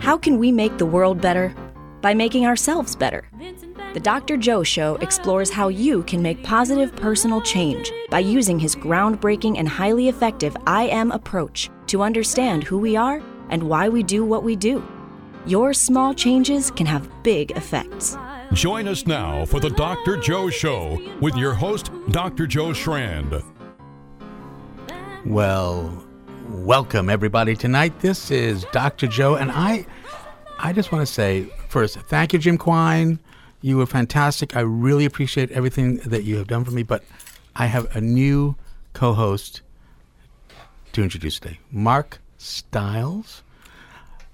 How can we make the world better? By making ourselves better. The Dr. Joe Show explores how you can make positive personal change by using his groundbreaking and highly effective I Am approach to understand who we are and why we do what we do. Your small changes can have big effects. Join us now for the Dr. Joe Show with your host, Dr. Joe Shrand. Well, welcome everybody tonight. This is Dr. Joe, and I, I just want to say first, thank you, Jim Quine. You were fantastic. I really appreciate everything that you have done for me. But I have a new co-host to introduce today, Mark Stiles.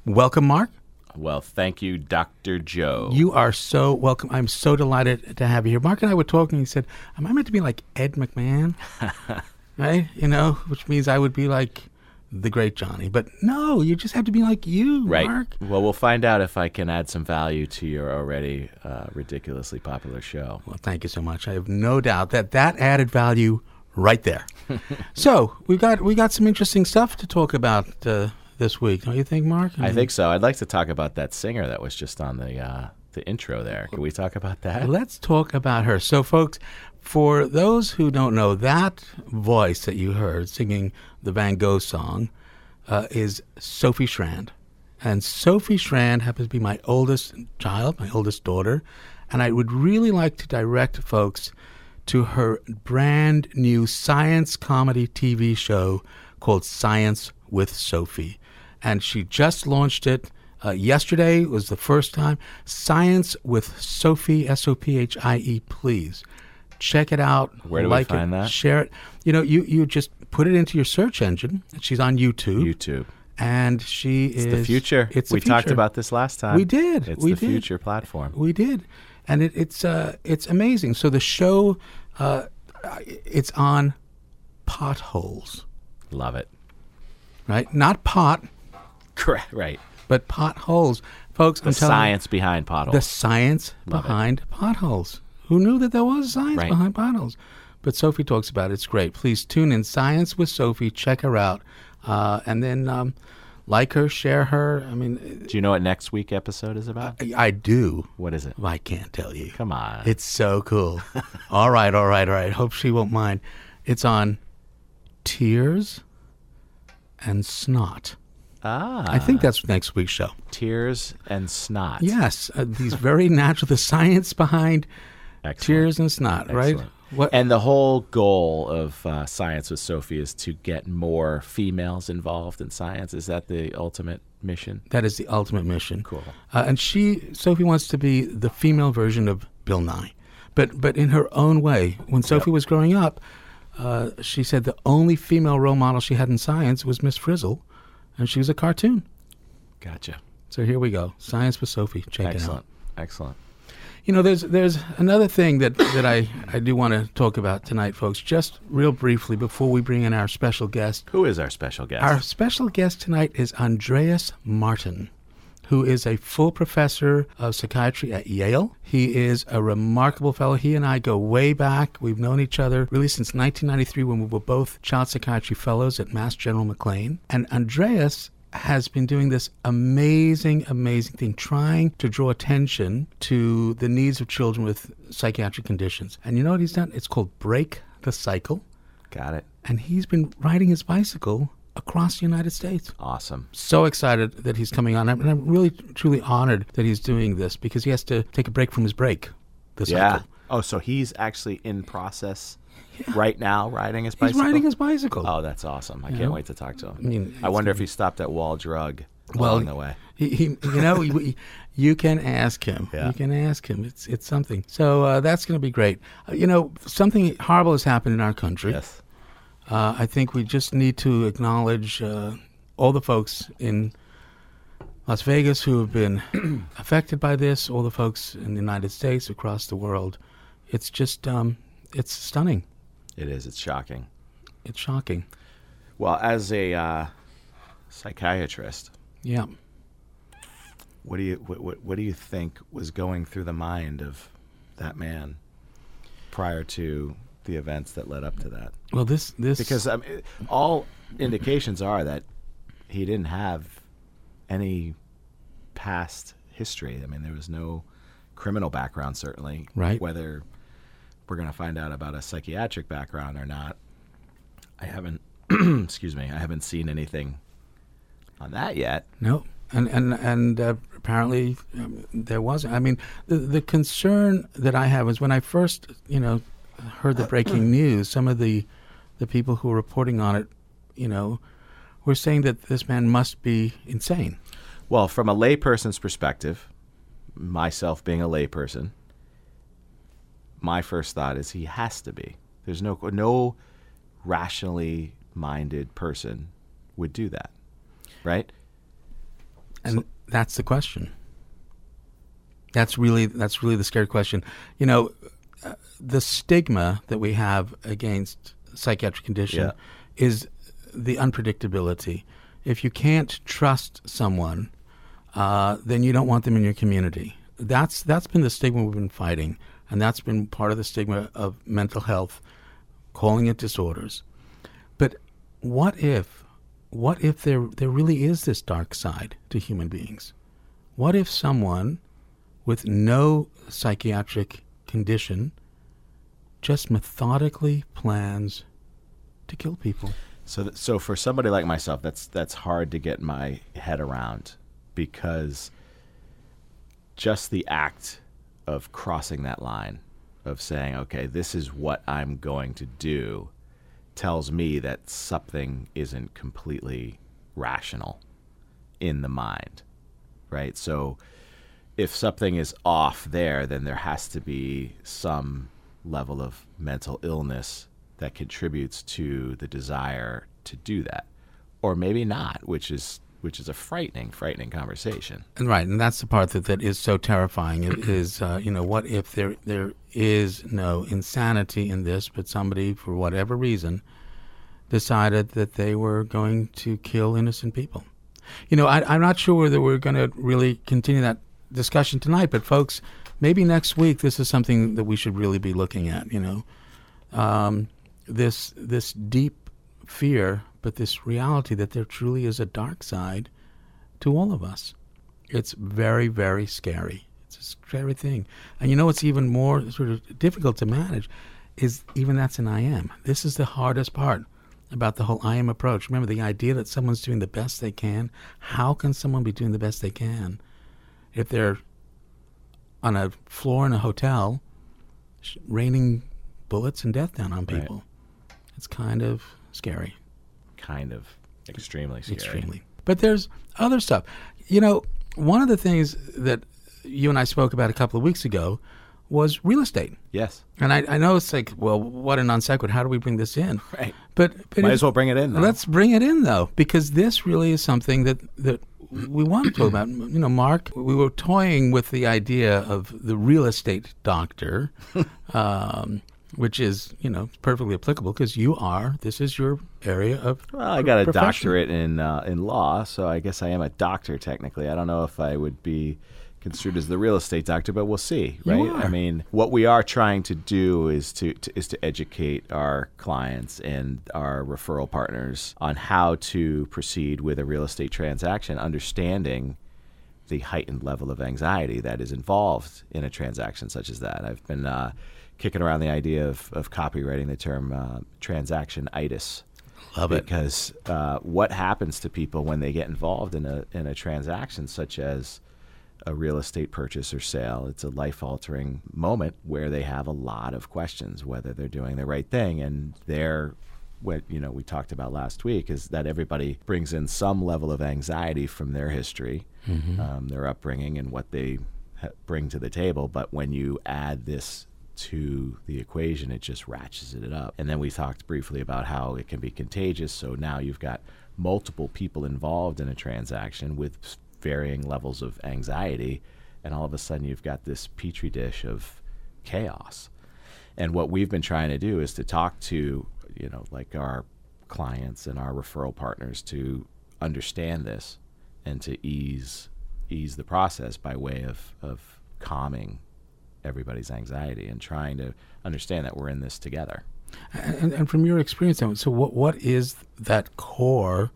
Welcome, Mark. Well, thank you, Dr. Joe. You are so welcome. I'm so delighted to have you here. Mark and I were talking. He said, "Am I meant to be like Ed McMahon?" right? You know, which means I would be like the great Johnny. But no, you just have to be like you, right. Mark. Well, we'll find out if I can add some value to your already uh, ridiculously popular show. Well, thank you so much. I have no doubt that that added value right there. so we got we got some interesting stuff to talk about uh, this week, don't you think, Mark? I think so. I'd like to talk about that singer that was just on the uh, the intro there. Can we talk about that? Let's talk about her. So, folks, for those who don't know, that voice that you heard singing the Van Gogh song uh, is Sophie Shrand. And Sophie Shrand happens to be my oldest child, my oldest daughter. And I would really like to direct folks to her brand new science comedy TV show called Science with Sophie. And she just launched it. Uh, yesterday was the first time. Science with Sophie, S O P H I E, please. Check it out. Where do like we find it, that? Share it. You know, you, you just put it into your search engine. She's on YouTube. YouTube. And she It's is the future. It's the we talked about this last time. We did. It's We the did. future platform. We did, and it, it's uh, it's amazing. So the show, uh, it's on potholes, Love it. right? Not pot, Correct. Right. But potholes, folks. The I'm science behind potholes. the science Love it. behind potholes. Who knew that there was science Right. behind potholes? But Sophie talks about it. It's great. Please tune in. Science with Sophie. Check her out, uh, and then um, like her, share her. I mean, do you know what next week episode is about? I, I do. What is it? I can't tell you. Come on. It's so cool. all right, all right, all right. Hope she won't mind. It's on tears and snot. Ah. I think that's next week's show. tears and snot. Yes, uh, these very natural, the science behind Excellent. tears and snot, right? What? And the whole goal of uh, Science with Sophie is to get more females involved in science. Is that the ultimate mission? that is the ultimate mission. Cool. Uh, and she, Sophie, wants to be the female version of Bill Nye, but but in her own way. When Sophie was growing up, uh, she said the only female role model she had in science was Miss Frizzle, and she was a cartoon. Gotcha. So here we go. Science with Sophie. Check it out. Excellent. Excellent. You know, there's there's another thing that, that I, I do want to talk about tonight, folks. Just real briefly before we bring in our special guest. Who is our special guest? Our special guest tonight is Andreas Martin, who is a full professor of psychiatry at Yale. He is a remarkable fellow. He and I go way back. We've known each other really since 1993 when we were both child psychiatry fellows at Mass General McLean. And Andreas has been doing this amazing, amazing thing, trying to draw attention to the needs of children with psychiatric conditions. And you know what he's done? It's called Break the Cycle. Got it. And he's been riding his bicycle across the United States. Awesome. So excited that he's coming on. And I'm really, truly honored that he's doing this because he has to take a break from his break. The Yeah. cycle. Oh, so he's actually in process right now, riding his He's bicycle. riding his bicycle. Oh, that's awesome! I can't know? wait to talk to him. I, mean, I wonder if he stopped at Wall Drug Well, along the way. He, he, you know, you, you can ask him. Yeah. You can ask him. It's it's something. So uh, that's going to be great. Uh, you know, something horrible has happened in our country. Yes. Uh, I think we just need to acknowledge uh, all the folks in Las Vegas who have been affected by this, all the folks in the United States, across the world. It's just, um, it's stunning. It is. It's shocking. It's shocking. Well, as a uh, psychiatrist, Yeah. what do you what, what, what do you think was going through the mind of that man prior to the events that led up to that? Well, this this Because I mean, all indications are that he didn't have any past history. I mean, there was no criminal background, certainly. Right. Whether we're going to find out about a psychiatric background or not, I haven't. excuse me. I haven't seen anything on that yet. No, and and and uh, apparently um, there wasn't. I mean, the the concern that I have is when I first, you know, heard the breaking news. Some of the the people who were reporting on it, you know, were saying that this man must be insane. Well, from a layperson's perspective, myself being a layperson, my first thought is he has to be. There's no no rationally minded person would do that, right? And that's the question. That's really that's really the scary question. You know, the stigma that we have against psychiatric condition Yeah. is the unpredictability. If you can't trust someone, uh, then you don't want them in your community. That's that's been the stigma we've been fighting, and that's been part of the stigma of mental health, calling it disorders. But what if, what if there there really is this dark side to human beings? What if someone with no psychiatric condition just methodically plans to kill people? So, th- so for somebody like myself, that's that's hard to get my head around because just the act of crossing that line of saying, "Okay, this is what I'm going to do," tells me that something isn't completely rational in the mind, right? So, if something is off there, then there has to be some level of mental illness that contributes to the desire to do that, or maybe not, which is which is a frightening, frightening conversation. And right, and that's the part that, that is so terrifying. It is, uh, you know, what if there there is no insanity in this, but somebody, for whatever reason, decided that they were going to kill innocent people? You know, I, I'm not sure whether we're going to really continue that discussion tonight, but folks, maybe next week this is something that we should really be looking at. You know, um, this this deep fear, but this reality that there truly is a dark side to all of us. It's very, very scary. It's a scary thing. And you know what's even more sort of difficult to manage is even that's an I am. This is the hardest part about the whole I am approach. Remember the idea that someone's doing the best they can. How can someone be doing the best they can if they're on a floor in a hotel sh- raining bullets and death down on Right. people? It's kind of scary. Kind of extremely scary. Extremely. But there's other stuff. You know, one of the things that you and I spoke about a couple of weeks ago was real estate. Yes. And I, I know it's like, well, what a non sequitur. How do we bring this in? Right. But, but Might it- as well bring it in. Though. Let's bring it in though, because this really is something that that we want to talk about. You know, Mark, we were toying with the idea of the real estate doctor, um, which is you know perfectly applicable because you are. This is your area of. Well, I got a profession. doctorate in uh, in law, so I guess I am a doctor technically. I don't know if I would be construed as the real estate doctor, but we'll see, right? I mean, what we are trying to do is to, to is to educate our clients and our referral partners on how to proceed with a real estate transaction, understanding the heightened level of anxiety that is involved in a transaction such as that. I've been uh, kicking around the idea of, of copyrighting the term uh, transaction-itis Love it. because uh, what happens to people when they get involved in a in a transaction such as a real estate purchase or sale it's a life altering moment where they have a lot of questions whether they're doing the right thing and they're what you know we talked about last week is that everybody brings in some level of anxiety from their history um, their upbringing and what they ha- bring to the table but when you add this to the equation, it just ratchets it up. And then we talked briefly about how it can be contagious. So now you've got multiple people involved in a transaction with varying levels of anxiety, and all of a sudden you've got this petri dish of chaos. And what we've been trying to do is to talk to, you know, like our clients and our referral partners to understand this and to ease ease the process by way of, of calming everybody's anxiety and trying to understand that we're in this together. And, and from your experience, so what what is that core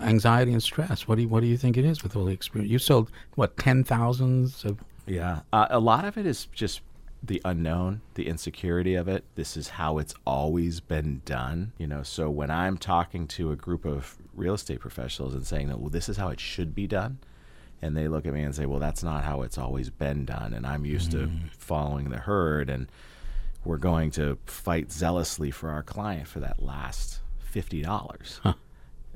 anxiety and stress. What do you, what do you think it is with all the experience? You sold what ten thousands of Yeah, uh, a lot of it is just the unknown, the insecurity of it. This is how it's always been done, you know. So when I'm talking to a group of real estate professionals and saying that, well, this is how it should be done, and they look at me and say, well, that's not how it's always been done, and I'm used to following the herd, and we're going to fight zealously for our client for that last fifty dollars,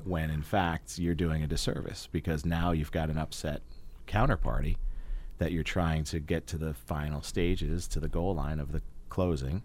when in fact you're doing a disservice because now you've got an upset counterparty that you're trying to get to the final stages to the goal line of the closing.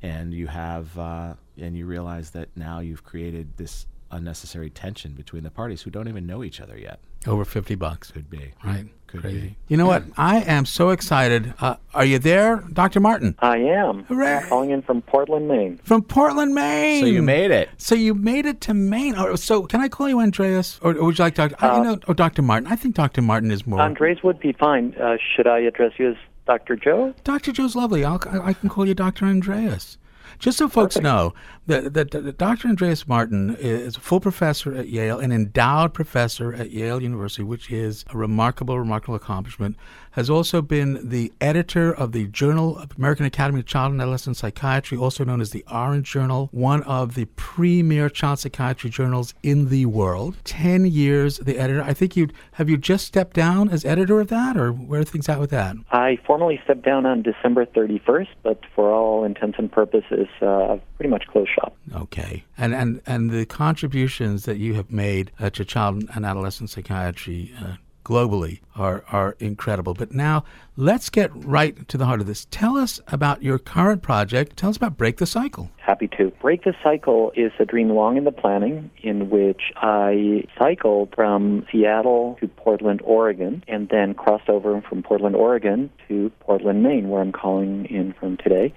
And you have uh, and you realize that now you've created this unnecessary tension between the parties who don't even know each other yet over fifty bucks? could be Right. Could Crazy. be. You know what? I am so excited. Uh, are you there, Dr. Martin? I am. Hooray. I'm calling in from Portland, Maine. From Portland, Maine. so you made it So you made it to Maine. Oh, so can I call you Andreas, or, or would you like Doctor? I you know, or Doctor Martin. I think Doctor Martin is more. Andres would be fine. Uh, should I address you as Dr. Joe? Doctor Joe's lovely. I'll, I I can call you Doctor Andreas. Just so folks know that, that, that Dr. Andreas Martin is a full professor at Yale, an endowed professor at Yale University, which is a remarkable, remarkable accomplishment. Has also been the editor of the Journal of American Academy of Child and Adolescent Psychiatry, also known as the Orange Journal, one of the premier child psychiatry journals in the world. Ten years, the editor. I think you have you just stepped down as editor of that, or where are things at with that? I formally stepped down on December 31st, but for all intents and purposes, uh, pretty much closed shop. Okay, and and and the contributions that you have made uh, to child and adolescent psychiatry uh, globally are are incredible. But now let's get right to the heart of this. Tell us about your current project. Tell us about Break the Cycle. Happy to. Break the Cycle is a dream long in the planning in which I cycled from Seattle to Portland, Oregon, and then crossed over from Portland, Oregon to Portland, Maine, where I'm calling in from today.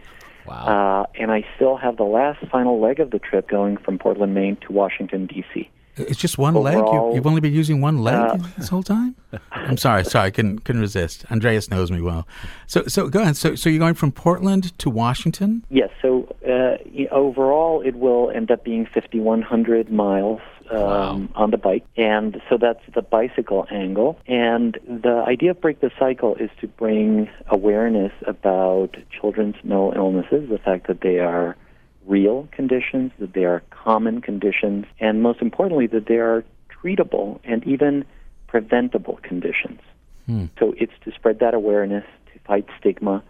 Wow Uh, and I still have the last final leg of the trip going from Portland, Maine to Washington, D.C. It's just one leg. You, you've only been using one leg uh, this whole time. I'm sorry, sorry, I couldn't couldn't resist. Andreas knows me well. So so go ahead. So so you're going from Portland to Washington. Yes, so uh, overall it will end up being 5,100 miles um, on the bike. And so that's the bicycle angle. And the idea of Break the Cycle is to bring awareness about children's mental illnesses, the fact that they are real conditions, that they are common conditions, and most importantly, that they are treatable and even preventable conditions. So it's to spread that awareness, to fight stigma,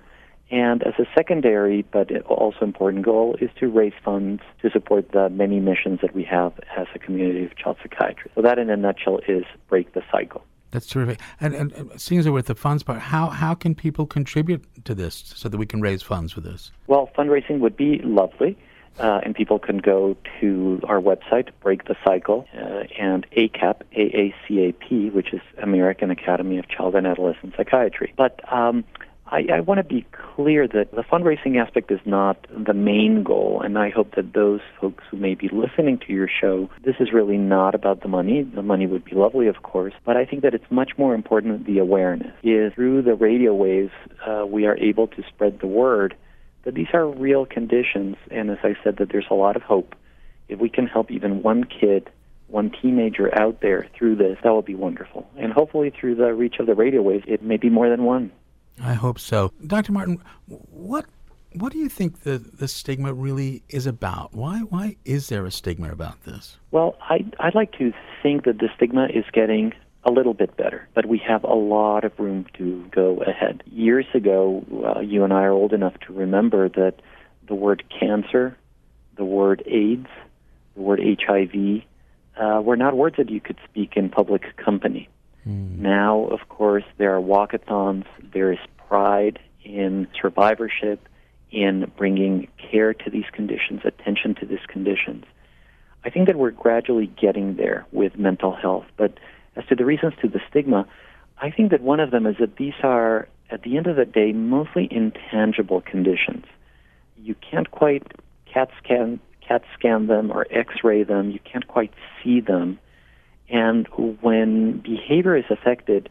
and as a secondary but also important goal is to raise funds to support the many missions that we have as a community of child psychiatrists. So that in a nutshell is break the cycle. That's terrific. And, and, and seeing as we're at the funds part, how how can people contribute to this so that we can raise funds for this? Well, fundraising would be lovely. Uh, and people can go to our website, Break the Cycle, uh, and ACAP, AACAP, which is American Academy of Child and Adolescent Psychiatry. But um, I, I want to be clear that the fundraising aspect is not the main goal, and I hope that those folks who may be listening to your show, this is really not about the money. The money would be lovely, of course, but I think that it's much more important the awareness. Is through the radio waves, uh, we are able to spread the word that these are real conditions, and as I said, that there's a lot of hope. If we can help even one kid, one teenager out there through this, that would be wonderful. And hopefully, through the reach of the radio waves, it may be more than one. I hope so. Dr. Martin, what what do you think the, the stigma really is about? Why why is there a stigma about this? Well, I, I'd like to think that the stigma is getting a little bit better, but we have a lot of room to go ahead. Years ago, uh, you and I are old enough to remember that the word cancer, the word AIDS, the word HIV uh, were not words that you could speak in public company. Hmm. Now, of course, there are walkathons, there is pride in survivorship, in bringing care to these conditions, attention to these conditions. I think that we're gradually getting there with mental health. But as to the reasons to the stigma, I think that one of them is that these are, at the end of the day, mostly intangible conditions. You can't quite CAT scan, CAT scan them or X-ray them. You can't quite see them. And when behavior is affected,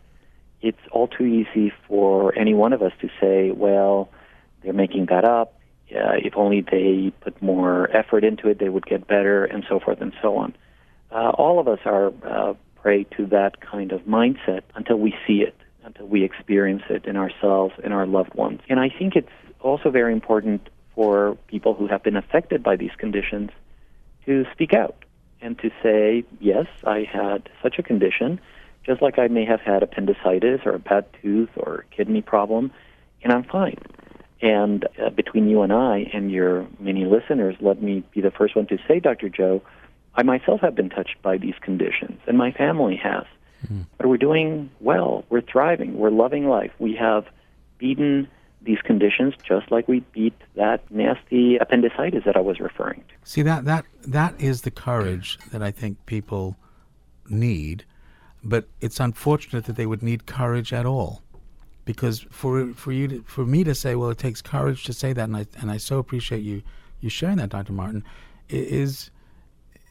it's all too easy for any one of us to say, well, they're making that up. If only they put more effort into it, they would get better, and so forth and so on. Uh, all of us are uh, prey to that kind of mindset until we see it, until we experience it in ourselves and our loved ones. And I think it's also very important for people who have been affected by these conditions to speak out and to say, yes, I had such a condition, just like I may have had appendicitis or a bad tooth or a kidney problem, and I'm fine. And uh, between you and I and your many listeners, let me be the first one to say, Dr. Joe, I myself have been touched by these conditions, and my family has. Mm-hmm. But we're doing well. We're thriving. We're loving life. We have beaten these conditions just like we beat that nasty appendicitis that I was referring to. See that that that is the courage that I think people need, but it's unfortunate that they would need courage at all. Because for for you to, for me to say, well, it takes courage to say that, and I and I so appreciate you you sharing that, Dr. Martin, is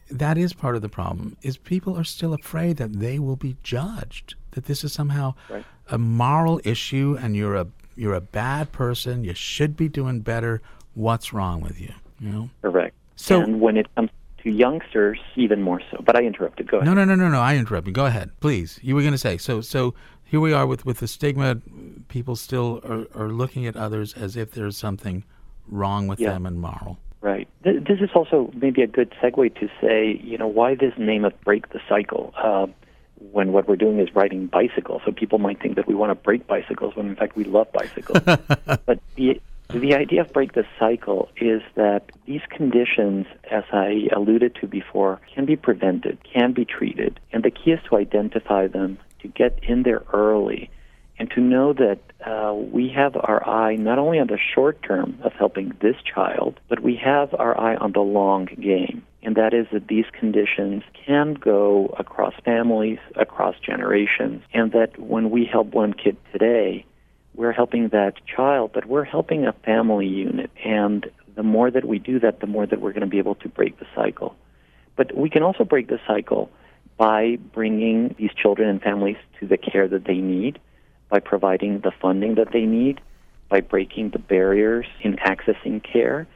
that is part of the problem. Is people are still afraid that they will be judged, that this is somehow right. a moral issue, and you're a you're a bad person. You should be doing better. What's wrong with you? You know. Correct. So and when it comes to youngsters, even more so. But I interrupted. Go ahead. No, no, no, no, no. I interrupted. Go ahead, please. You were going to say so. So here we are with with the stigma. People still are, are looking at others as if there's something wrong with yeah. them and moral. Right. This is also maybe a good segue to say, you know, why this name of break the cycle. Uh, when what we're doing is riding bicycles. So people might think that we want to break bicycles when in fact we love bicycles. but the the idea of break the cycle is that these conditions, as I alluded to before, can be prevented, can be treated, and the key is to identify them, to get in there early, and to know that uh, we have our eye not only on the short term of helping this child, but we have our eye on the long game and that is that these conditions can go across families, across generations, and that when we help one kid today, we're helping that child, but we're helping a family unit. And the more that we do that, the more that we're going to be able to break the cycle. But we can also break the cycle by bringing these children and families to the care that they need, by providing the funding that they need, by breaking the barriers in accessing care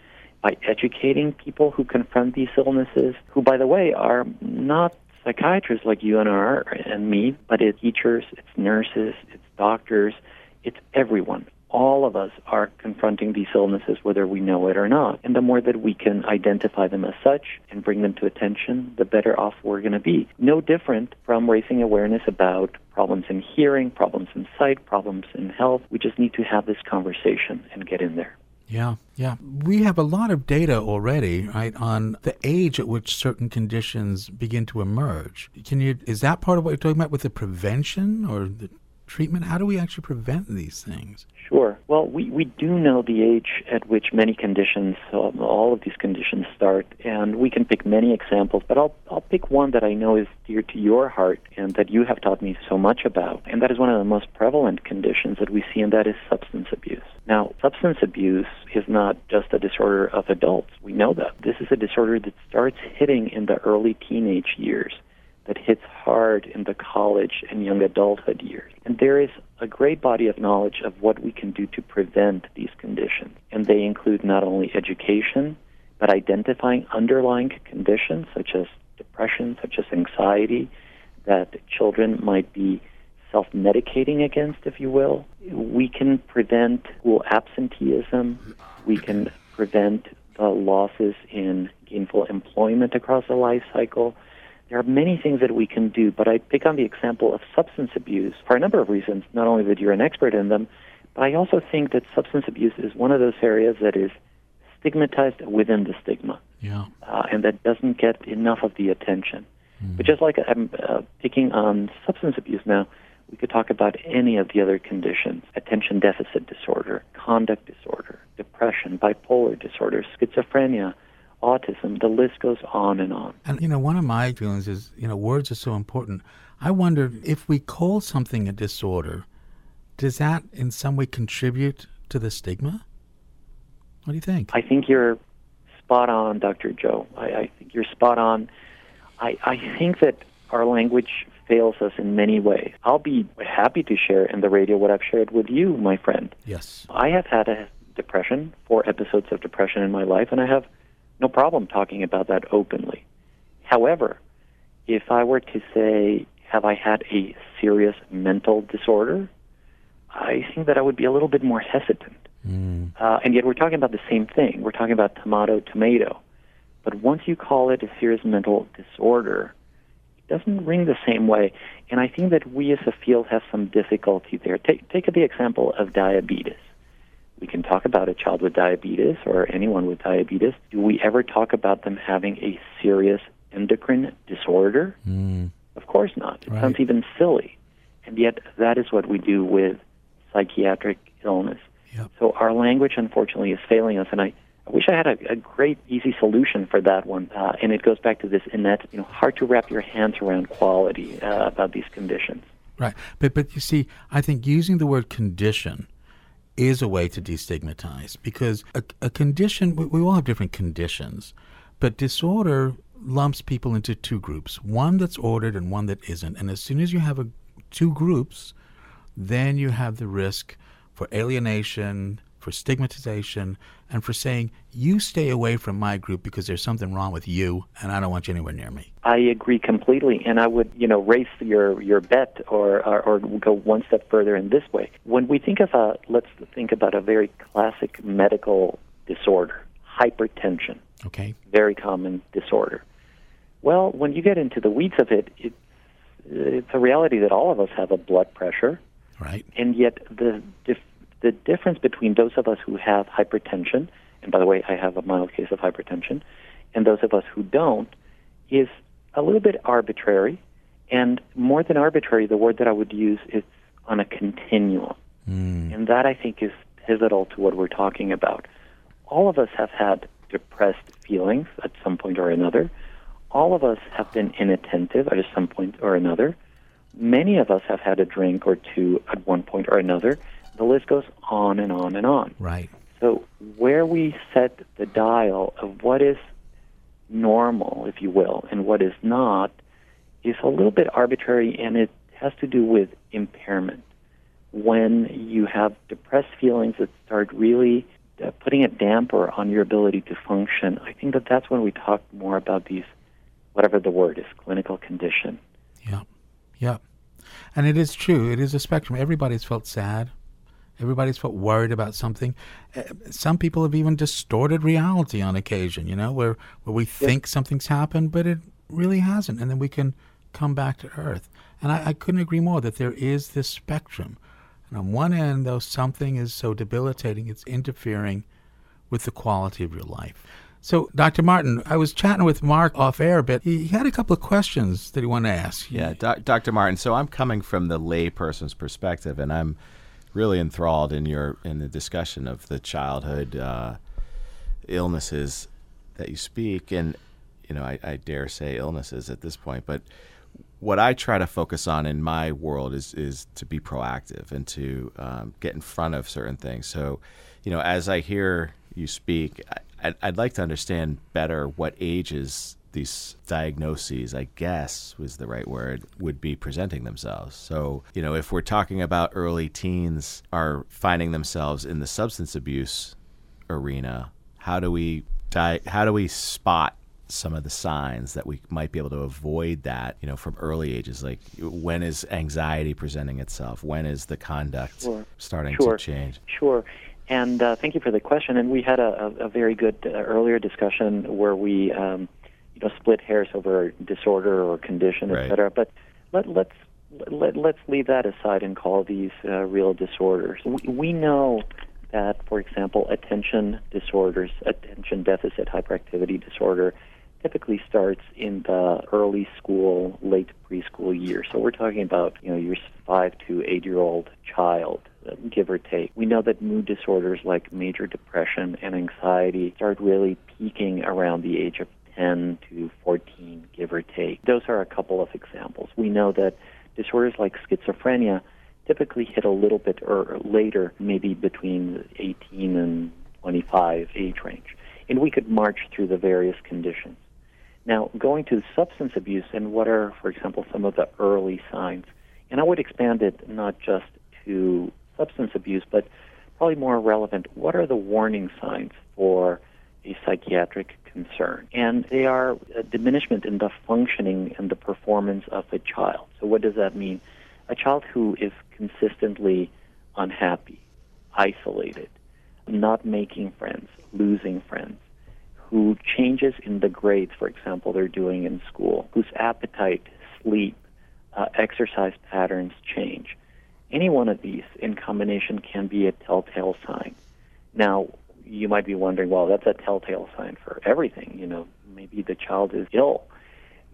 by educating people who confront these illnesses, who, by the way, are not psychiatrists like you and are and me, but it's teachers, it's nurses, it's doctors, it's everyone. All of us are confronting these illnesses whether we know it or not. And the more that we can identify them as such and bring them to attention, the better off we're going to be. No different from raising awareness about problems in hearing, problems in sight, problems in health. We just need to have this conversation and get in there. Yeah, yeah. We have a lot of data already, right, on the age at which certain conditions begin to emerge. Can you is that part of what you're talking about with the prevention or the treatment? How do we actually prevent these things? Sure. Well, we, we do know the age at which many conditions, all of these conditions start, and we can pick many examples, but I'll, I'll pick one that I know is dear to your heart and that you have taught me so much about, and that is one of the most prevalent conditions that we see, and that is substance abuse. Now, substance abuse is not just a disorder of adults. We know that. This is a disorder that starts hitting in the early teenage years that hits hard in the college and young adulthood years. And there is a great body of knowledge of what we can do to prevent these conditions. And they include not only education, but identifying underlying conditions such as depression, such as anxiety, that children might be self medicating against, if you will. We can prevent school absenteeism. We can prevent the losses in gainful employment across the life cycle. There are many things that we can do, but I pick on the example of substance abuse for a number of reasons, not only that you're an expert in them, but I also think that substance abuse is one of those areas that is stigmatized within the stigma. Yeah. Uh, and that doesn't get enough of the attention. Mm. But just like I'm uh, picking on substance abuse now, we could talk about any of the other conditions attention deficit disorder, conduct disorder, depression, bipolar disorder, schizophrenia, autism. The list goes on and on. And, you know, one of my feelings is, you know, words are so important. I wonder if we call something a disorder, does that in some way contribute to the stigma? What do you think? I think you're spot on, Dr. Joe. I, I think you're spot on. I, I think that our language fails us in many ways. I'll be happy to share in the radio what I've shared with you, my friend. Yes. I have had a depression, four episodes of depression in my life, and I have no problem talking about that openly. However, if I were to say, have I had a serious mental disorder? I think that I would be a little bit more hesitant. Mm. Uh, and yet we're talking about the same thing. We're talking about tomato, tomato. But once you call it a serious mental disorder, it doesn't ring the same way. And I think that we as a field have some difficulty there. Take, take the example of diabetes. We can talk about a child with diabetes or anyone with diabetes. Do we ever talk about them having a serious endocrine disorder? Mm. Of course not. It right. sounds even silly. And yet, that is what we do with psychiatric illness. Yep. So our language, unfortunately, is failing us. And I, I wish I had a, a great, easy solution for that one. Uh, and it goes back to this innate, you know, hard to wrap your hands around quality uh, about these conditions. Right. But, but you see, I think using the word condition is a way to destigmatize because a, a condition, we, we all have different conditions, but disorder lumps people into two groups one that's ordered and one that isn't. And as soon as you have a, two groups, then you have the risk for alienation, for stigmatization, and for saying, you stay away from my group because there's something wrong with you and I don't want you anywhere near me. I agree completely. And I would, you know, raise your, your bet or, or, or go one step further in this way. When we think of a, let's think about a very classic medical disorder, hypertension. Okay. Very common disorder. Well, when you get into the weeds of it, it it's a reality that all of us have a blood pressure. Right. And yet the dif- the difference between those of us who have hypertension, and by the way, I have a mild case of hypertension, and those of us who don't, is a little bit arbitrary. And more than arbitrary, the word that I would use is on a continuum. Mm. And that I think is pivotal to what we're talking about. All of us have had depressed feelings at some point or another. All of us have been inattentive at some point or another. Many of us have had a drink or two at one point or another. The list goes on and on and on. Right. So, where we set the dial of what is normal, if you will, and what is not, is a little bit arbitrary and it has to do with impairment. When you have depressed feelings that start really uh, putting a damper on your ability to function, I think that that's when we talk more about these, whatever the word is, clinical condition. Yeah, yeah. And it is true. It is a spectrum. Everybody's felt sad. Everybody's felt worried about something. Uh, some people have even distorted reality on occasion, you know, where, where we think something's happened, but it really hasn't. And then we can come back to earth. And I, I couldn't agree more that there is this spectrum. And on one end, though, something is so debilitating, it's interfering with the quality of your life. So, Dr. Martin, I was chatting with Mark off air a bit. He had a couple of questions that he wanted to ask. Yeah, doc, Dr. Martin. So, I'm coming from the layperson's perspective, and I'm really enthralled in your in the discussion of the childhood uh, illnesses that you speak, and you know, I, I dare say illnesses at this point, but what I try to focus on in my world is is to be proactive and to um, get in front of certain things. So, you know, as I hear you speak, I, I'd like to understand better what ages these diagnoses, I guess was the right word, would be presenting themselves. So, you know, if we're talking about early teens are finding themselves in the substance abuse arena, how do we di- how do we spot some of the signs that we might be able to avoid that, you know, from early ages? Like when is anxiety presenting itself? When is the conduct sure. starting sure. to change? Sure. And uh, thank you for the question. And we had a, a, a very good uh, earlier discussion where we um, you know split hairs over disorder or condition, right. et cetera. But let, let's let, let's leave that aside and call these uh, real disorders. We, we know that, for example, attention disorders, attention deficit hyperactivity disorder, typically starts in the early school, late preschool year. So we're talking about you know your five to eight year old child, give or take. We know that mood disorders like major depression and anxiety start really peaking around the age of 10 to 14, give or take. Those are a couple of examples. We know that disorders like schizophrenia typically hit a little bit or later, maybe between 18 and 25 age range. And we could march through the various conditions. Now, going to substance abuse and what are, for example, some of the early signs, and I would expand it not just to substance abuse, but probably more relevant, what are the warning signs for a psychiatric concern. And they are a diminishment in the functioning and the performance of a child. So, what does that mean? A child who is consistently unhappy, isolated, not making friends, losing friends, who changes in the grades, for example, they're doing in school, whose appetite, sleep, uh, exercise patterns change. Any one of these in combination can be a telltale sign. Now, you might be wondering, well, that's a telltale sign for everything. You know, maybe the child is ill.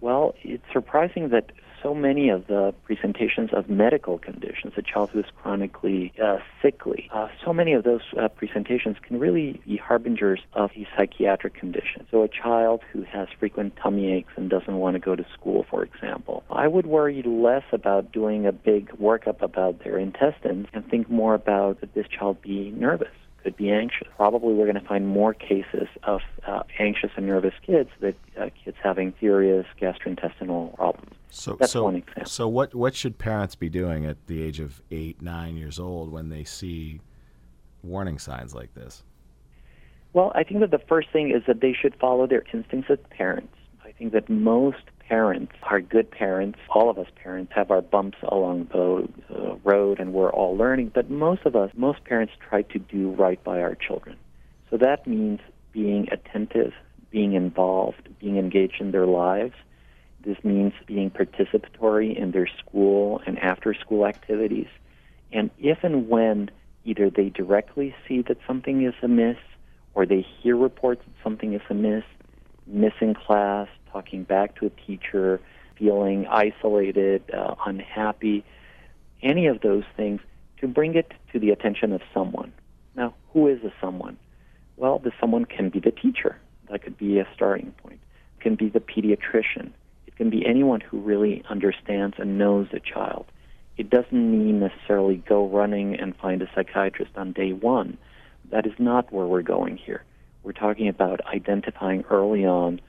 Well, it's surprising that so many of the presentations of medical conditions, a child who is chronically uh, sickly, uh, so many of those uh, presentations can really be harbingers of a psychiatric condition. So, a child who has frequent tummy aches and doesn't want to go to school, for example, I would worry less about doing a big workup about their intestines and think more about that this child be nervous could be anxious. Probably we're going to find more cases of uh, anxious and nervous kids than uh, kids having serious gastrointestinal problems. So, That's so, one example. So, what what should parents be doing at the age of eight, nine years old when they see warning signs like this? Well, I think that the first thing is that they should follow their instincts as parents. I think that most parents are good parents. All of us parents have our bumps along the uh, road and we're all learning, but most of us, most parents try to do right by our children. So that means being attentive, being involved, being engaged in their lives. This means being participatory in their school and after school activities. And if and when either they directly see that something is amiss or they hear reports that something is amiss, missing class, talking back to a teacher, feeling isolated, uh, unhappy, any of those things, to bring it to the attention of someone. Now, who is a someone? Well, the someone can be the teacher. That could be a starting point. It can be the pediatrician. It can be anyone who really understands and knows the child. It doesn't mean necessarily go running and find a psychiatrist on day one. That is not where we're going here. We're talking about identifying early on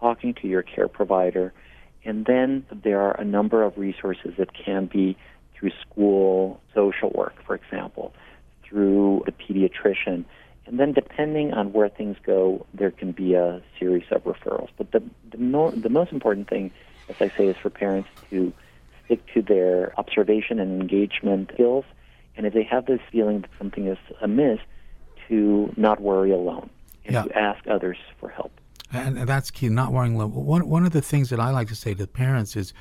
talking to your care provider. And then there are a number of resources that can be through school social work, for example, through the pediatrician. And then, depending on where things go, there can be a series of referrals. But the, the, mo- the most important thing, as I say, is for parents to stick to their observation and engagement skills. And if they have this feeling that something is amiss, to not worry alone and Yeah. to ask others for help. And that's key, not worrying. One, one of the things that I like to say to parents is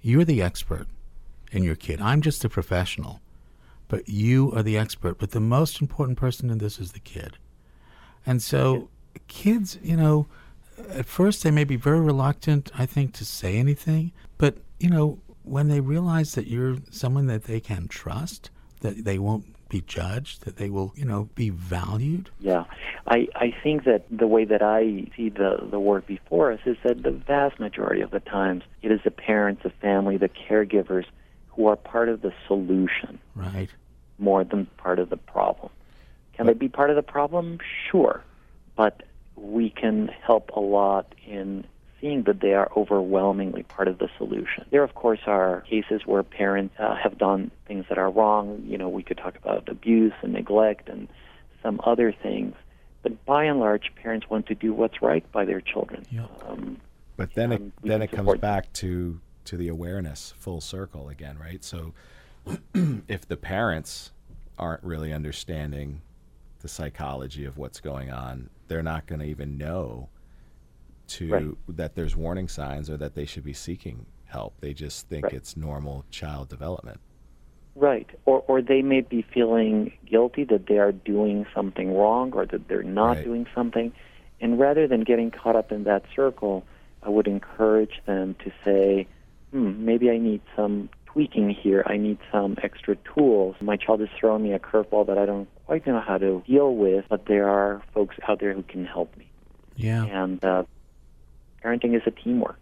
you're the expert in your kid. I'm just a professional, but you are the expert. But the most important person in this is the kid. And so, kids, you know, at first they may be very reluctant, I think, to say anything. But, you know, when they realize that you're someone that they can trust, that they won't be judged, that they will, you know, be valued. Yeah, I, I think that the way that I see the, the work before us is that the vast majority of the times it is the parents, the family, the caregivers who are part of the solution Right. more than part of the problem. Can they be part of the problem? Sure, but we can help a lot in seeing that they are overwhelmingly part of the solution. There, of course, are cases where parents uh, have done things that are wrong. You know, we could talk about abuse and neglect and some other things. But by and large, parents want to do what's right by their children. Yeah. Um, But then it then it comes support them. back to to the awareness full circle again, right? So if the parents aren't really understanding the psychology of what's going on, they're not going to even know to Right. that there's warning signs or that they should be seeking help. They just think Right. it's normal child development. Right. Or or they may be feeling guilty that they are doing something wrong or that they're not Right. doing something. And rather than getting caught up in that circle, I would encourage them to say, hmm, maybe I need some tweaking here. I need some extra tools. My child is throwing me a curveball that I don't quite know how to deal with, but there are folks out there who can help me. Yeah. And uh, parenting is a teamwork.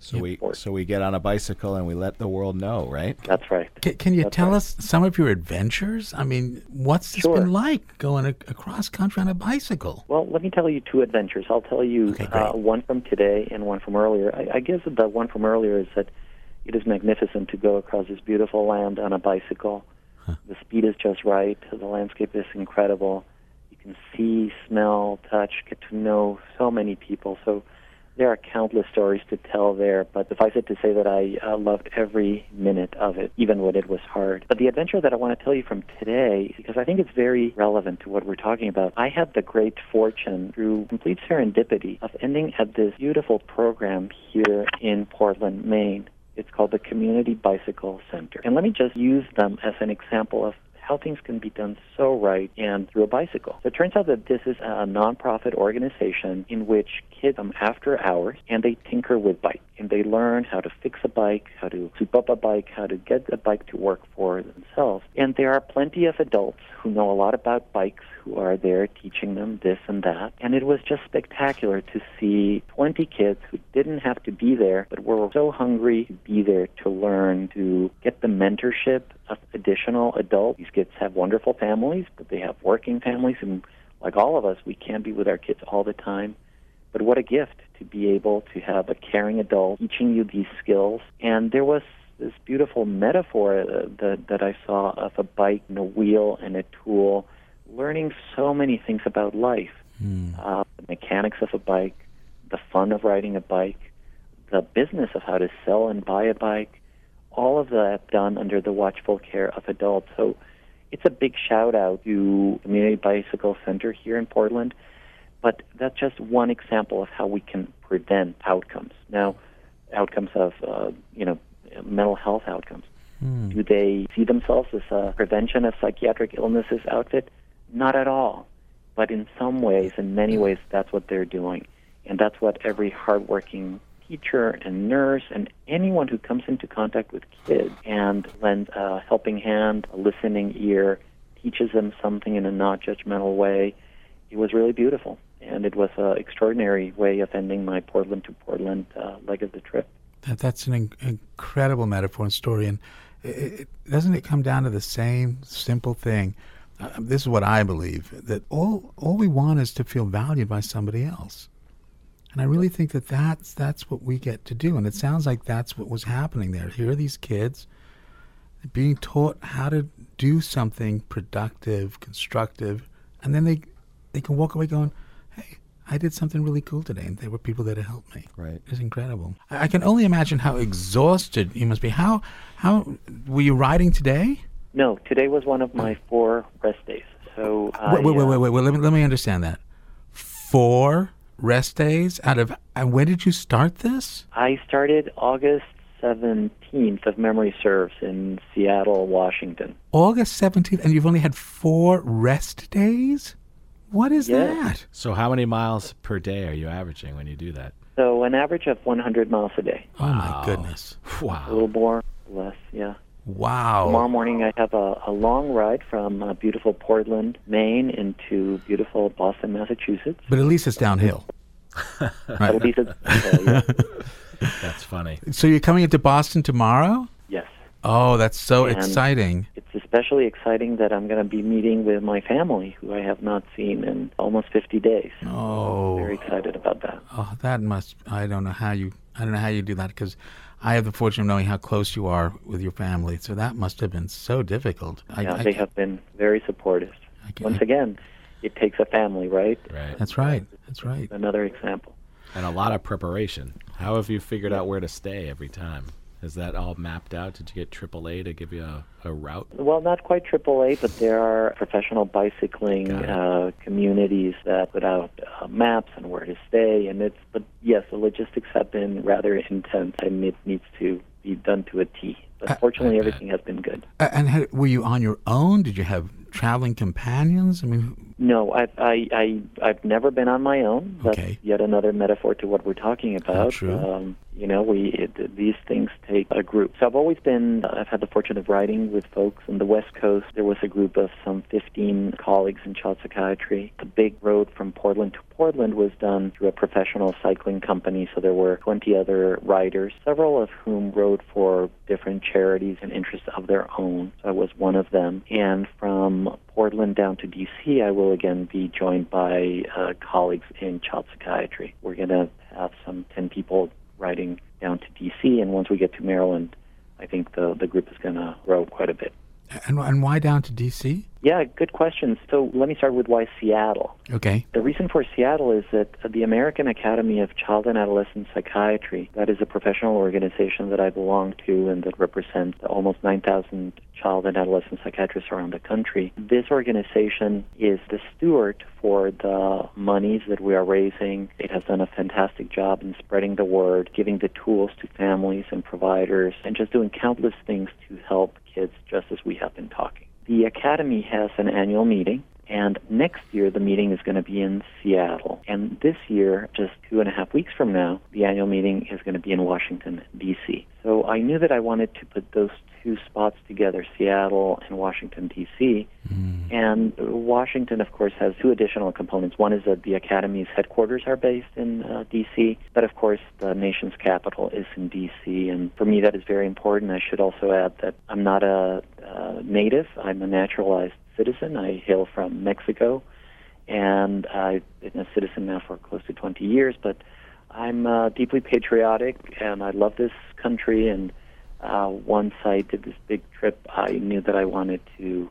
So we so we get on a bicycle and we let the world know, right? That's right. Can, can you That's tell right. us some of your adventures? I mean, what's this Sure. been like going a, across country on a bicycle? Well, let me tell you two adventures. I'll tell you Okay, uh, one from today and one from earlier. I, I guess the one from earlier is that it is magnificent to go across this beautiful land on a bicycle. The speed is just right. The landscape is incredible. You can see, smell, touch, get to know so many people. So there are countless stories to tell there, but suffice it to say that I uh, loved every minute of it, even when it was hard. But the adventure that I want to tell you from today, because I think it's very relevant to what we're talking about, I had the great fortune, through complete serendipity, of ending at this beautiful program here in Portland, Maine. It's called the Community Bicycle Center. And let me just use them as an example of how things can be done so right and through a bicycle. So it turns out that this is a nonprofit organization in which kids come after hours and they tinker with bikes and they learn how to fix a bike, how to soup up a bike, how to get a bike to work for themselves. And there are plenty of adults who know a lot about bikes who are there teaching them this and that. And it was just spectacular to see 20 kids who didn't have to be there, but were so hungry to be there to learn, to get the mentorship of additional adults. These kids have wonderful families, but they have working families. And like all of us, we can't be with our kids all the time. But what a gift to be able to have a caring adult teaching you these skills. And there was this beautiful metaphor uh, that, that I saw of a bike and a wheel and a tool, learning so many things about life mm. uh, the mechanics of a bike, the fun of riding a bike, the business of how to sell and buy a bike, all of that done under the watchful care of adults. So it's a big shout out to Community Bicycle Center here in Portland but that's just one example of how we can prevent outcomes. Now, outcomes of uh, you know mental health outcomes. Mm. Do they see themselves as a prevention of psychiatric illnesses outfit? Not at all. But in some ways, in many ways, that's what they're doing, and that's what every hardworking teacher and nurse and anyone who comes into contact with kids and lends a helping hand, a listening ear, teaches them something in a not judgmental way. It was really beautiful and it was an extraordinary way of ending my Portland to Portland uh, leg of the trip. That, that's an in- incredible metaphor and story, and it, it, doesn't it come down to the same simple thing? Uh, this is what I believe that all all we want is to feel valued by somebody else, and I really think that that's that's what we get to do, and it sounds like that's what was happening there. Here are these kids being taught how to do something productive, constructive, and then they they can walk away going, hey, I did something really cool today, and there were people there to help me. Right, it's incredible. I, I can only imagine how exhausted you must be. How how were you riding today? No, today was one of my oh. four rest days. So wait, wait, wait, wait, uh, wait, wait. Let me let me understand that. Four rest days out of. And when did you start this? I started August 17th, if memory serves, in Seattle, Washington. August 17th, and you've only had four rest days? What is that? So, how many miles per day are you averaging when you do that? So, an average of 100 miles a day. Oh, wow. my goodness. Wow. A little more, less, yeah. Wow. Tomorrow morning, I have a, a long ride from uh, beautiful Portland, Maine, into beautiful Boston, Massachusetts. But at least it's downhill. right. At least it's yeah. That's funny. So, you're coming into Boston tomorrow? Yes. Oh, that's so and exciting. It's especially exciting that I'm going to be meeting with my family, who I have not seen in almost 50 days. Oh. I'm very excited about that. Oh, that must, I don't know how you, I don't know how you do that because I have the fortune of knowing how close you are with your family. So that must have been so difficult. Yeah, I, they have been very supportive. Once again, it takes a family, right? Right. That's right. That's right. Another example. And a lot of preparation. How have you figured out where to stay every time? Is that all mapped out? Did you get AAA to give you a, a route? Well, not quite AAA, but there are professional bicycling uh, communities that put out uh, maps and where to stay. And it's, but yes, the logistics have been rather intense, and it needs to be done to a T. But uh, fortunately, everything has been good. Uh, and were you on your own? Did you have traveling companions? I mean, no, I've I, I I've never been on my own. That's okay. yet another metaphor to what we're talking about. true. Um, you know, we it, these things take a group. So I've always been. I've had the fortune of riding with folks on the West Coast. There was a group of some 15 colleagues in child psychiatry. The big road from Portland to Portland was done through a professional cycling company. So there were 20 other riders, several of whom rode for different charities and interests of their own. So I was one of them. And from Portland down to D.C., I will again be joined by uh, colleagues in child psychiatry. We're going to have some 10 people riding down to D.C., and once we get to Maryland, I think the, the group is going to grow quite a bit. And, and why down to D.C.? Yeah, good question. So let me start with why Seattle. Okay. The reason for Seattle is that the American Academy of Child and Adolescent Psychiatry, that is a professional organization that I belong to and that represents almost 9,000 child and adolescent psychiatrists around the country. This organization is the steward for the monies that we are raising. It has done a fantastic job in spreading the word, giving the tools to families and providers, and just doing countless things to help kids just as we have been talking. The Academy has an annual meeting, and next year the meeting is going to be in Seattle. And this year, just two and a half weeks from now, the annual meeting is going to be in Washington, D.C. So I knew that I wanted to put those two spots together, Seattle and Washington, D.C. Mm. And Washington, of course, has two additional components. One is that the Academy's headquarters are based in uh, D.C., but of course, the nation's capital is in D.C. And for me, that is very important. I should also add that I'm not a uh, native, I'm a naturalized citizen. I hail from Mexico, and I've been a citizen now for close to 20 years, but I'm uh, deeply patriotic, and I love this country and uh, once I did this big trip, I knew that I wanted to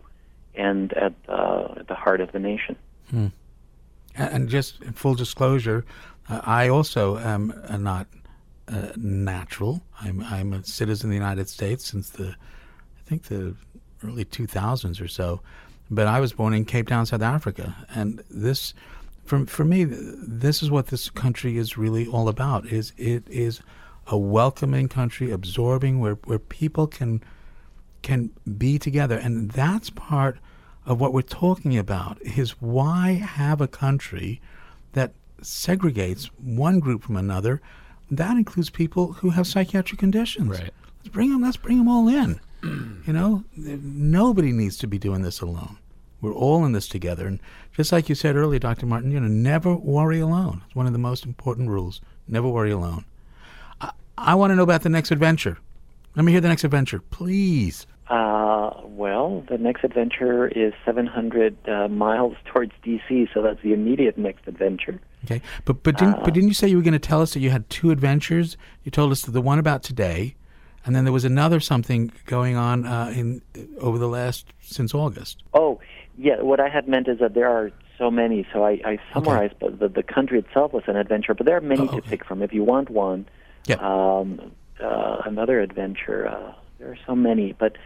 end at, uh, at the heart of the nation. Hmm. And just full disclosure, uh, I also am not uh, natural. I'm, I'm a citizen of the United States since the, I think the early 2000s or so. But I was born in Cape Town, South Africa, and this, for for me, this is what this country is really all about. Is it is a welcoming country, absorbing, where, where people can can be together. And that's part of what we're talking about is why have a country that segregates one group from another. That includes people who have psychiatric conditions. Right. Let's bring them. Let's bring them all in. You know, nobody needs to be doing this alone. We're all in this together. And just like you said earlier, Dr. Martin, you know, never worry alone. It's one of the most important rules. Never worry alone. I want to know about the next adventure. Let me hear the next adventure, please. Uh, well, the next adventure is 700 uh, miles towards D.C., so that's the immediate next adventure. Okay, but but didn't uh, but didn't you say you were going to tell us that you had two adventures? You told us the one about today, and then there was another something going on uh, in over the last since August. Oh, yeah. What I had meant is that there are so many, so I, I summarized. Okay. But the the country itself was an adventure, but there are many oh, okay. to pick from. If you want one, Yep. Um, uh, another adventure. Uh, there are so many, but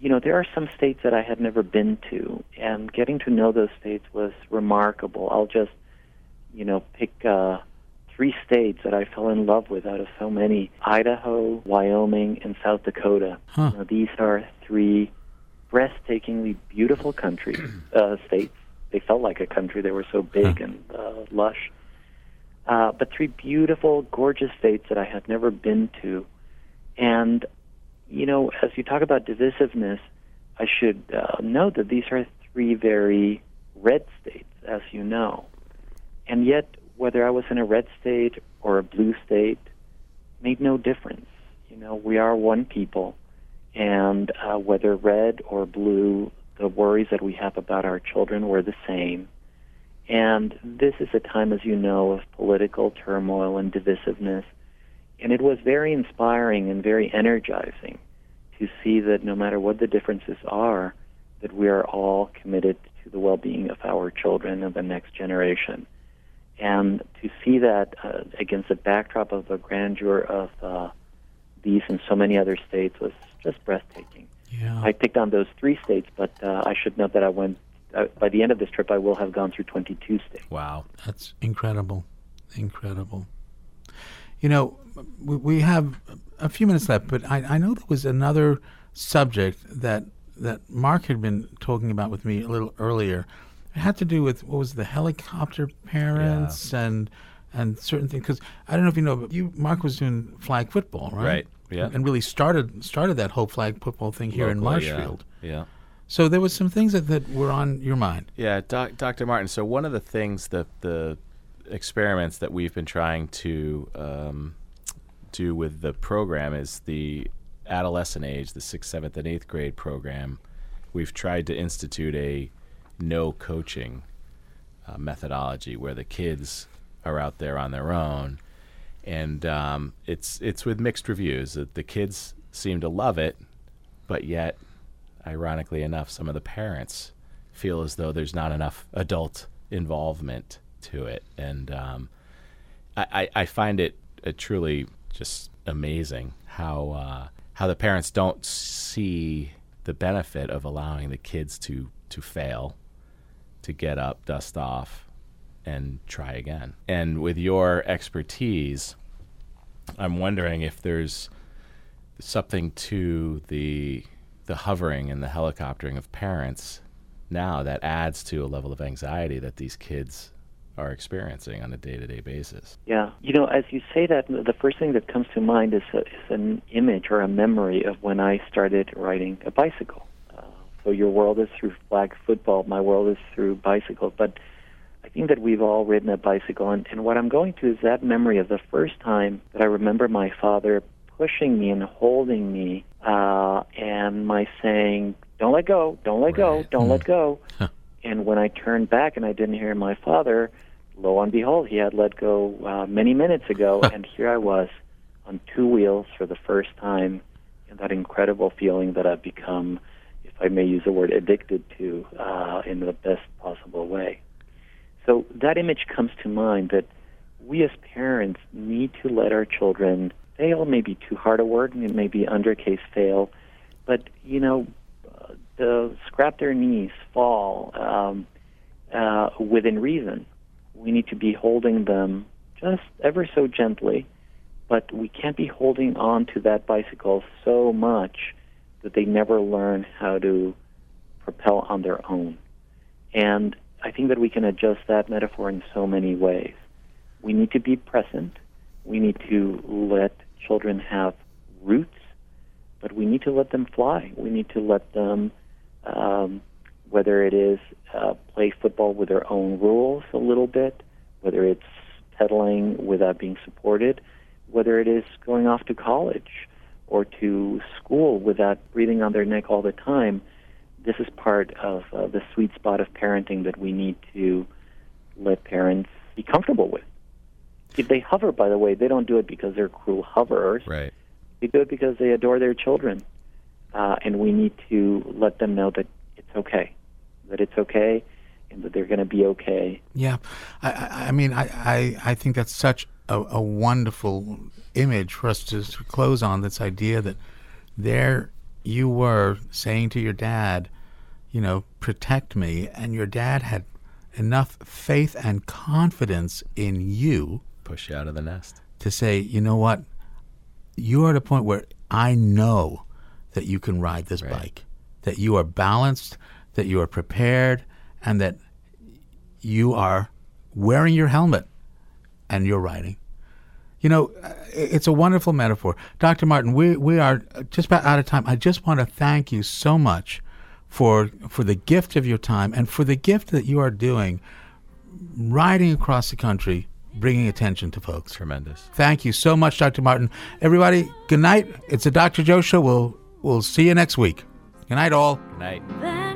you know, there are some states that I had never been to, and getting to know those states was remarkable. I'll just, you know, pick uh, three states that I fell in love with out of so many: Idaho, Wyoming, and South Dakota. Huh. You know, these are three breathtakingly beautiful countries, uh, states. They felt like a country. They were so big huh. and uh, lush. Uh, but three beautiful, gorgeous states that I had never been to. And, you know, as you talk about divisiveness, I should uh, note that these are three very red states, as you know. And yet, whether I was in a red state or a blue state made no difference. You know, we are one people. And uh, whether red or blue, the worries that we have about our children were the same and this is a time, as you know, of political turmoil and divisiveness. And it was very inspiring and very energizing to see that no matter what the differences are, that we are all committed to the well-being of our children and the next generation. And to see that uh, against the backdrop of the grandeur of uh, these and so many other states was just breathtaking. Yeah. I picked on those three states, but uh, I should note that I went uh, by the end of this trip, I will have gone through 22 states. Wow. That's incredible. Incredible. You know, we, we have a few minutes left, but I, I know there was another subject that that Mark had been talking about with me a little earlier. It had to do with what was the helicopter parents yeah. and and certain things. Because I don't know if you know, but you Mark was doing flag football, right? Right. Yeah. And really started started that whole flag football thing here Locally, in Marshfield. Yeah. yeah. So there was some things that, that were on your mind. Yeah, doc, Dr. Martin. So one of the things that the experiments that we've been trying to um, do with the program is the adolescent age, the sixth, seventh, and eighth grade program. We've tried to institute a no coaching uh, methodology where the kids are out there on their own, and um, it's it's with mixed reviews. That The kids seem to love it, but yet ironically enough, some of the parents feel as though there's not enough adult involvement to it. And um, I, I, find it, it truly just amazing how uh, how the parents don't see the benefit of allowing the kids to to fail, to get up, dust off, and try again. And with your expertise, I'm wondering if there's something to the the hovering and the helicoptering of parents now that adds to a level of anxiety that these kids are experiencing on a day-to-day basis. Yeah, you know, as you say that, the first thing that comes to mind is, a, is an image or a memory of when I started riding a bicycle. So your world is through flag football, my world is through bicycles, but I think that we've all ridden a bicycle, and, and what I'm going to is that memory of the first time that I remember my father pushing me and holding me, uh, and my saying, "Don't let go, don't let right. go, don't mm. let go." and when I turned back and I didn't hear my father, lo and behold, he had let go uh, many minutes ago, and here I was on two wheels for the first time, and that incredible feeling that I've become, I may use the word, addicted to uh, in the best possible way. So that image comes to mind that we as parents need to let our children fail, maybe too hard a word, it may be undercase fail, but you know, uh, scrap their knees, fall um, uh, within reason we need to be holding them just ever so gently, but we can't be holding on to that bicycle so much that they never learn how to propel on their own. And I think that we can adjust that metaphor in so many ways. We need to be present. We need to let children have roots, but we need to let them fly. We need to let them um, whether it is uh, play football with their own rules a little bit, whether it's pedaling without being supported, whether it is going off to college or to school without breathing on their neck all the time. This is part of uh, the sweet spot of parenting that we need to let parents be comfortable with. If they hover, by the way, they don't do it because they're cruel hoverers. Right. They do it because they adore their children. Uh, and we need to let them know that it's okay that it's okay and that they're going to be okay. Yeah, I, I mean, I, I, I think that's such a, a wonderful image for us to, to close on. This idea that there you were saying to your dad, you know, protect me, and your dad had enough faith and confidence in you, push you out of the nest, to say, you know what, you're at a point where I know that you can ride this right. bike, that you are balanced, that you are prepared and that you are wearing your helmet and you're riding. You know, it's a wonderful metaphor. Dr. Martin, we, we are just about out of time. I just want to thank you so much for for the gift of your time and for the gift that you are doing riding across the country bringing attention to folks. Tremendous. Thank you so much, Dr. Martin. Everybody, good night. It's the Dr. Joe Show. We'll, we'll see you next week. Good night, all. Good night.